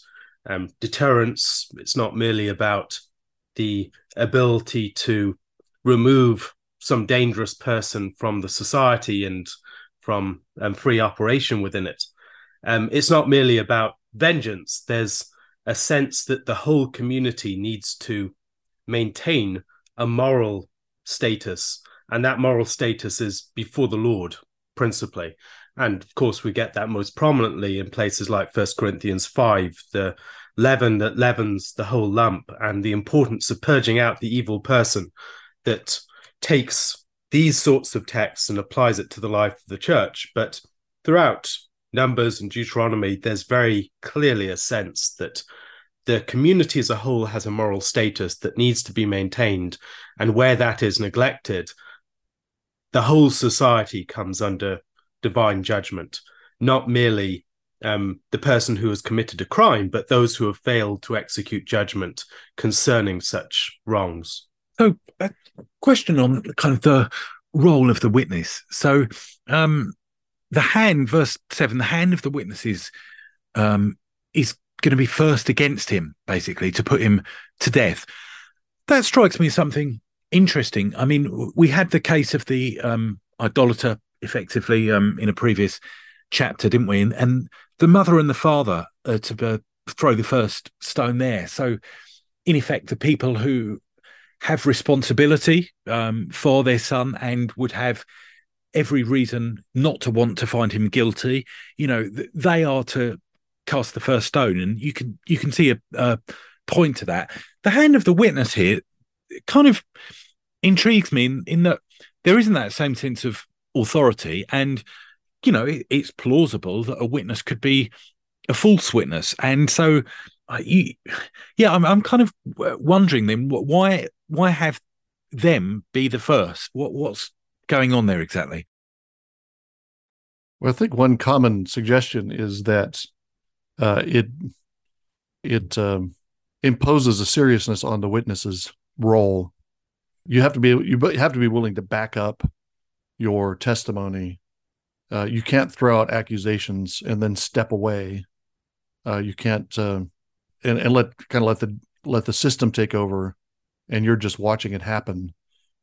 Speaker 5: um, deterrence. It's not merely about the ability to remove some dangerous person from the society and from um, free operation within it. Um, it's not merely about vengeance. There's a sense that the whole community needs to maintain a moral status, and that moral status is before the Lord principally. And of course, we get that most prominently in places like First Corinthians 5, the leaven that leavens the whole lump and the importance of purging out the evil person that takes these sorts of texts and applies it to the life of the church. But throughout Numbers and Deuteronomy, there's very clearly a sense that the community as a whole has a moral status that needs to be maintained. And where that is neglected, the whole society comes under divine judgment, not merely um, the person who has committed a crime, but those who have failed to execute judgment concerning such wrongs.
Speaker 4: So, a question on kind of the role of the witness. So, um, the hand, verse seven, the hand of the witnesses um, is going to be first against him, basically, to put him to death. That strikes me as something interesting. I mean, we had the case of the um, idolater effectively um, in a previous chapter, didn't we? And, and the mother and the father to uh, throw the first stone there. So, in effect, the people who have responsibility um, for their son and would have every reason not to want to find him guilty, you know, they are to cast the first stone, and you can you can see a, a point to that. The hand of the witness here kind of intrigues me in, in that there isn't that same sense of authority and you know, it, it's plausible that a witness could be a false witness, and so, uh, you, yeah, I'm I'm kind of wondering then why why have them be the first? What what's going on there exactly?
Speaker 2: Well, I think one common suggestion is that uh, it it um, imposes a seriousness on the witness's role. You have to be you have to be willing to back up your testimony. Uh, you can't throw out accusations and then step away. Uh, you can't uh, and, and let kind of let the let the system take over, and you're just watching it happen.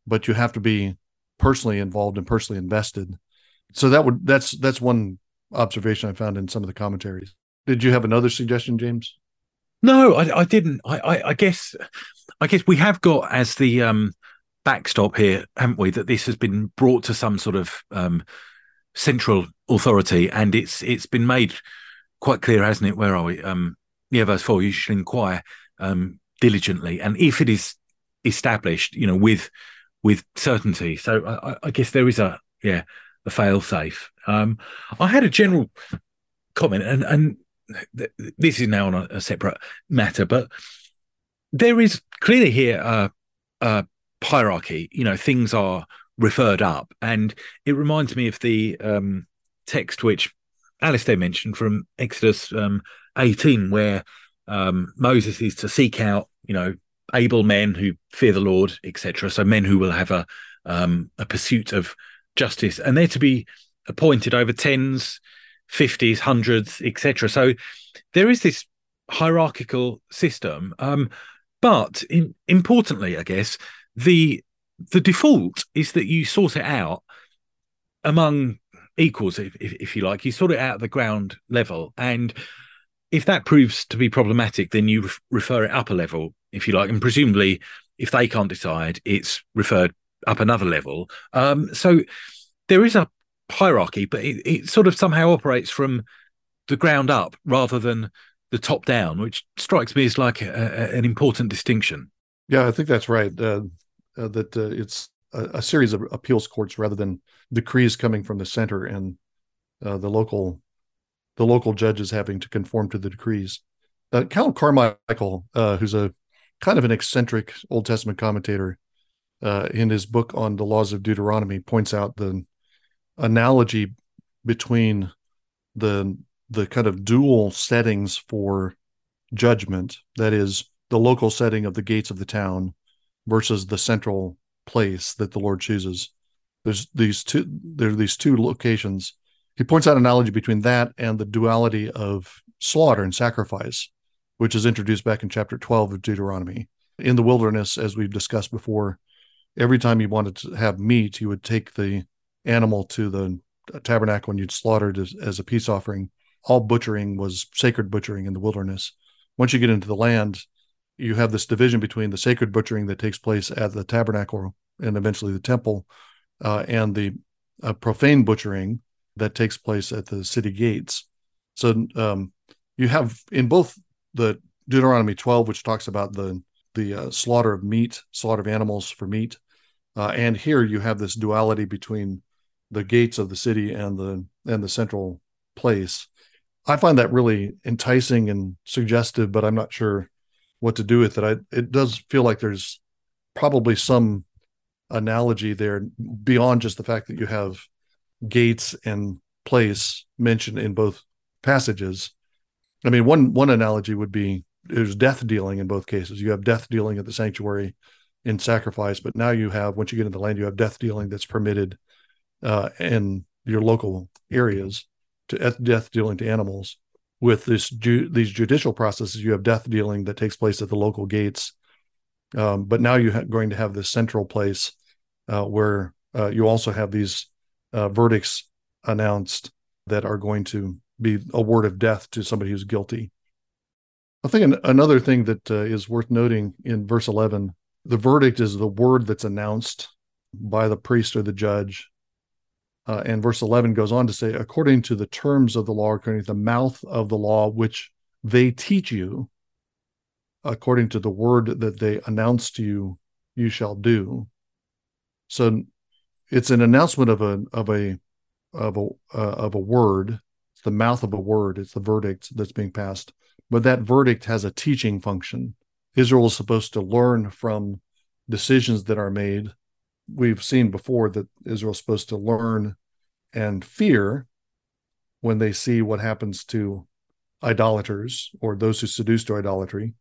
Speaker 2: But you have to be personally involved and personally invested. So that would that's that's one observation I found in some of the commentaries. Did you have another suggestion, James?
Speaker 4: No, I, I didn't. I, I, I, guess, I guess we have got as the um, backstop here, haven't we? That this has been brought to some sort of um, central authority, and it's it's been made quite clear, hasn't it? Where are we? Um, yeah, verse four. You should inquire um, diligently, and if it is established, you know, with with certainty. So I, I guess there is a yeah a fail safe. Um, I had a general comment, and and this is now on a, a, separate matter, but there is clearly here a, a, hierarchy. You know, things are referred up, and it reminds me of the um, text which Alastair mentioned from Exodus um, 18, where um, Moses is to seek out, you know, able men who fear the Lord, etc. So men who will have a um, a pursuit of justice, and they're to be appointed over tens, fifties, hundreds, etc. So there is this hierarchical system, um, but in, importantly, I guess the the default is that you sort it out among equals, if, if, if you like. You sort it out at the ground level, and if that proves to be problematic, then you refer it up a level, if you like, and presumably, if they can't decide, it's referred up another level. Um, so there is a hierarchy, but it, it sort of somehow operates from the ground up rather than the top down, which strikes me as like a, a, an important distinction.
Speaker 2: Yeah, I think that's right. Uh, uh, that uh, it's a, a, series of appeals courts rather than decrees coming from the center and uh, the local the local judges having to conform to the decrees. Uh, Cal Carmichael, uh, who's a kind of an eccentric Old Testament commentator, uh, in his book on the laws of Deuteronomy, points out the analogy between the the kind of dual settings for judgment that is the local setting of the gates of the town versus the central place that the lord chooses. There's these two there are these two locations. He points out an analogy between that and the duality of slaughter and sacrifice which is introduced back in chapter 12 of deuteronomy in the wilderness as we've discussed before every time you wanted to have meat you would take the animal to the tabernacle and you'd slaughtered as, as a peace offering. All butchering was sacred butchering in the wilderness. Once you get into the land, you have this division between the sacred butchering that takes place at the tabernacle and eventually the temple, uh, and the uh, profane butchering that takes place at the city gates. So um, you have in both the Deuteronomy 12, which talks about the the uh, slaughter of meat, slaughter of animals for meat, uh, and here you have this duality between the gates of the city and the and the central place. I find that really enticing and suggestive, but I'm not sure what to do with it. I it does feel like there's probably some analogy there beyond just the fact that you have gates and place mentioned in both passages. I mean, one one analogy would be there's death dealing in both cases. You have death dealing at the sanctuary in sacrifice, but now you have once you get into the land, you have death dealing that's permitted uh, in your local areas to death dealing to animals. With this ju- these judicial processes, you have death dealing that takes place at the local gates, um, but now you're ha- going to have this central place uh, where uh, you also have these uh, verdicts announced that are going to be a word of death to somebody who's guilty. I think an- another thing that uh, is worth noting in verse 11 the verdict is the word that's announced by the priest or the judge uh, and verse 11 goes on to say, according to the terms of the law, according to the mouth of the law, which they teach you, according to the word that they announce to you, you shall do. So it's an announcement of a of a of a uh, of a word. The mouth of a word. It's the verdict that's being passed. But that verdict has a teaching function. Israel is supposed to learn from decisions that are made. We've seen before that Israel is supposed to learn and fear when they see what happens to idolaters or those who seduce to idolatry.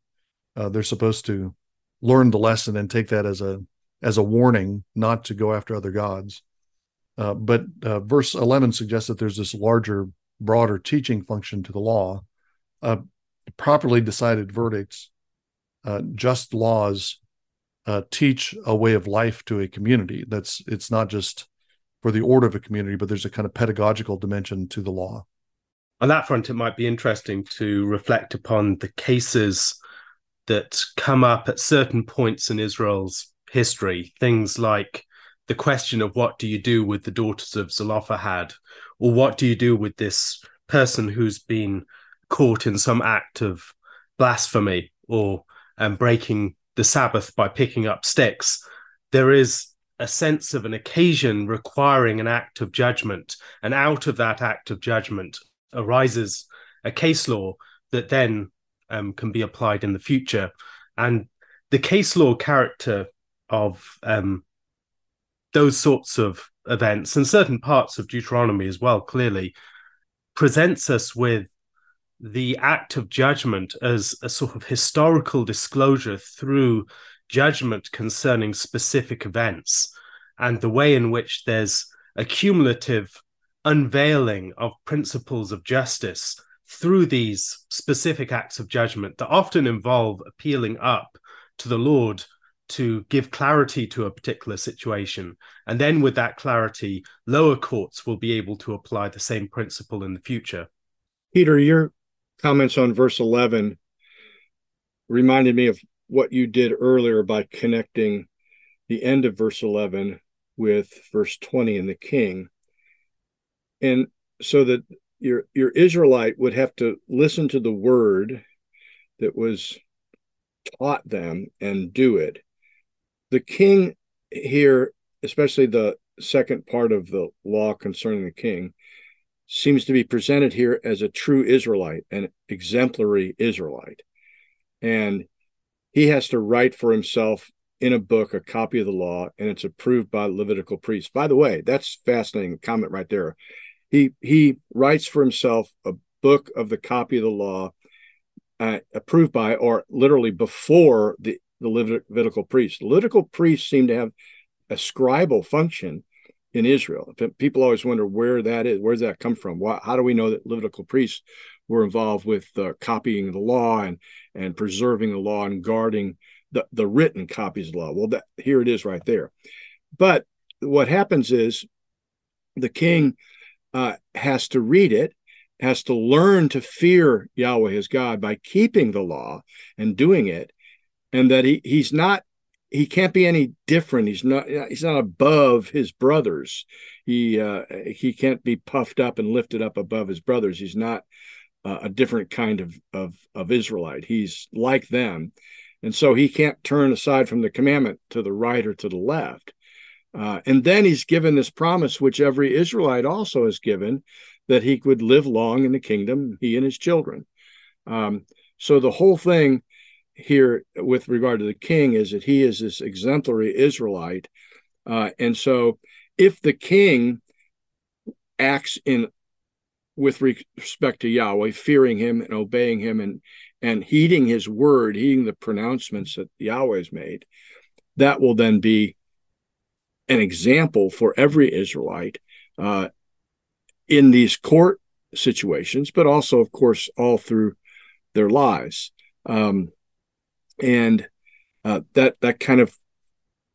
Speaker 2: Uh, they're supposed to learn the lesson and take that as a as a warning not to go after other gods. Uh, but uh, verse 11 suggests that there's this larger, broader teaching function to the law. Uh, properly decided verdicts, uh, just laws uh, teach a way of life to a community. That's it's not just for the order of a community, but there's a kind of pedagogical dimension to the law.
Speaker 5: On that front, it might be interesting to reflect upon the cases that come up at certain points in Israel's history. Things like the question of what do you do with the daughters of Zelophehad, or what do you do with this person who's been caught in some act of blasphemy or um, breaking the Sabbath by picking up sticks. There is a sense of an occasion requiring an act of judgment, and out of that act of judgment arises a case law that then um, can be applied in the future. And the case law character of um, those sorts of events and certain parts of Deuteronomy as well, clearly presents us with the act of judgment as a sort of historical disclosure through judgment concerning specific events and the way in which there's a cumulative unveiling of principles of justice through these specific acts of judgment that often involve appealing up to the Lord to give clarity to a particular situation. And then, with that clarity, lower courts will be able to apply the same principle in the future.
Speaker 3: Peter, your comments on verse 11 reminded me of what you did earlier by connecting the end of verse 11 with verse 20 in the king. And so that your your Israelite would have to listen to the word that was taught them and do it. The king here, especially the second part of the law concerning the king, seems to be presented here as a true Israelite, an exemplary Israelite. And he has to write for himself in a book a copy of the law, and it's approved by Levitical priests. By the way, that's fascinating comment right there he he writes for himself a book of the copy of the law uh, approved by or literally before the the Levitical priests. Levitical priests seem to have a scribal function in Israel. People always wonder where that is. Where does that come from? Why, how do we know that Levitical priests were involved with uh, copying the law and and preserving the law and guarding the, the written copies of the law? Well, that, here it is right there. But what happens is the king uh, has to read it, has to learn to fear Yahweh his God by keeping the law and doing it, and that he he's not he can't be any different. He's not he's not above his brothers. He uh, he can't be puffed up and lifted up above his brothers. He's not uh, a different kind of, of of Israelite. He's like them, and so he can't turn aside from the commandment to the right or to the left. Uh, and then he's given this promise, which every Israelite also has given, that he would live long in the kingdom, he and his children. Um, so the whole thing here with regard to the king is that he is this exemplary Israelite. Uh, and so if the king acts in with respect to Yahweh, fearing him and obeying him and and heeding his word, heeding the pronouncements that Yahweh has made, that will then be an example for every Israelite uh, in these court situations, but also, of course, all through their lives. Um, and uh, that that kind of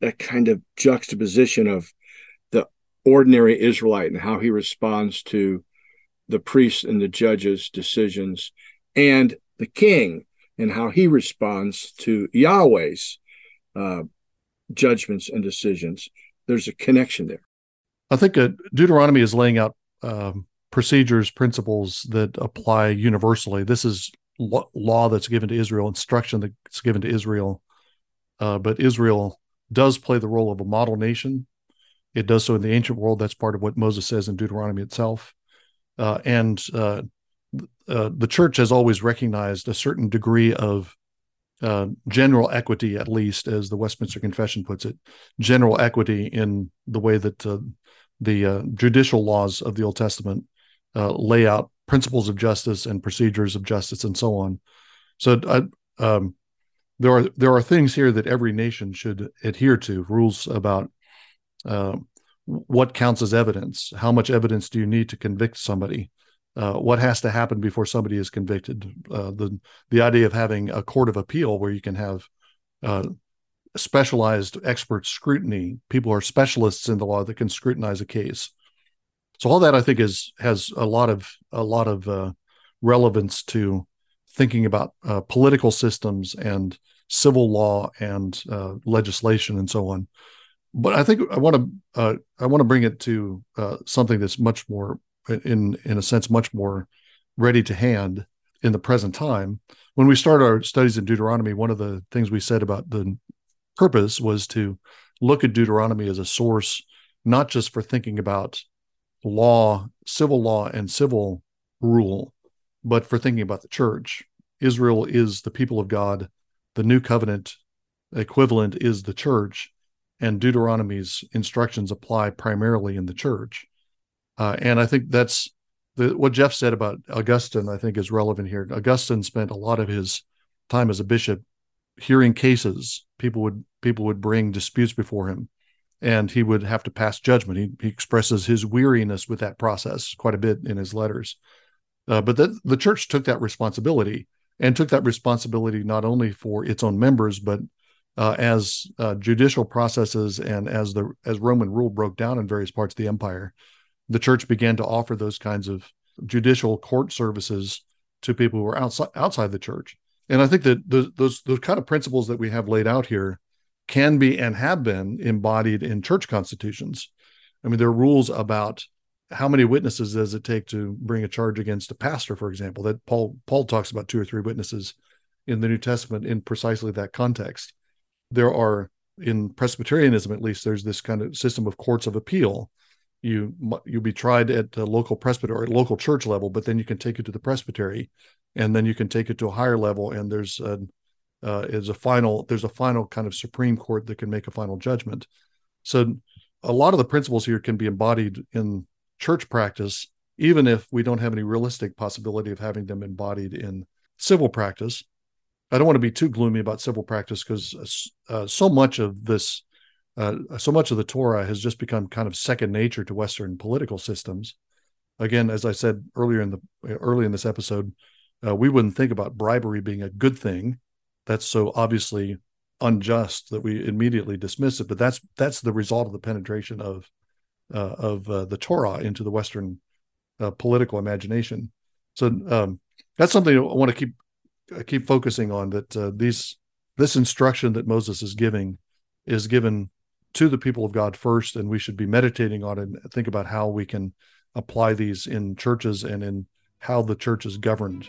Speaker 3: that kind of juxtaposition of the ordinary Israelite and how he responds to the priests and the judges' decisions, and the king and how he responds to Yahweh's uh, judgments and decisions there's a connection there.
Speaker 2: I think uh, Deuteronomy is laying out um, procedures, principles that apply universally. This is law that's given to Israel, instruction that's given to Israel. Uh, but Israel does play the role of a model nation. It does so in the ancient world. That's part of what Moses says in Deuteronomy itself. Uh, and uh, uh, the church has always recognized a certain degree of uh, general equity, at least as the Westminster Confession puts it, general equity in the way that uh, the judicial laws of the Old Testament lay out principles of justice and procedures of justice and so on. So um, there are there are things here that every nation should adhere to. Rules about uh, what counts as evidence. How much evidence do you need to convict somebody? Uh, what has to happen before somebody is convicted? Uh, the the idea of having a court of appeal where you can have uh, specialized expert scrutiny. People are specialists in the law that can scrutinize a case. So all that I think is has a lot of a lot of uh, relevance to thinking about uh, political systems and civil law and uh, legislation and so on. But I think I want to uh, I want to bring it to uh, something that's much more in in a sense much more ready to hand in the present time. When we started our studies in Deuteronomy, one of the things we said about the purpose was to look at Deuteronomy as a source, not just for thinking about law, civil law, and civil rule, but for thinking about the church. Israel is the people of God. The new covenant equivalent is the church, and Deuteronomy's instructions apply primarily in the church. Uh, and I think that's the, what Jeff said about Augustine, I think is relevant here. Augustine spent a lot of his time as a bishop hearing cases. People would people would bring disputes before him, and he would have to pass judgment. He, he expresses his weariness with that process quite a bit in his letters. Uh, but the, the church took that responsibility and took that responsibility not only for its own members, but uh, as uh, judicial processes and as the as Roman rule broke down in various parts of the empire, the church began to offer those kinds of judicial court services to people who were outside outside the church. And I think that the, those those kind of principles that we have laid out here can be and have been embodied in church constitutions. I mean, there are rules about how many witnesses does it take to bring a charge against a pastor, for example. That Paul Paul talks about two or three witnesses in the New Testament in precisely that context. There are in Presbyterianism, at least, there's this kind of system of courts of appeal. You you'll be tried at a local presbytery, or at local church level, but then you can take it to the presbytery, and then you can take it to a higher level. And there's a uh, is a final there's a final kind of supreme court that can make a final judgment. So a lot of the principles here can be embodied in church practice even if we don't have any realistic possibility of having them embodied in civil practice. I don't want to be too gloomy about civil practice because uh, so much of this uh, so much of the torah has just become kind of second nature to western political systems. Again as i said earlier in the early in this episode uh, we wouldn't think about bribery being a good thing that's so obviously unjust that we immediately dismiss it. But that's that's the result of the penetration of uh, of uh, the Torah into the Western uh, political imagination. So um, that's something I want to keep keep focusing on. That uh, these this instruction that Moses is giving is given to the people of God first, and we should be meditating on it and think about how we can apply these in churches and in how the church is governed.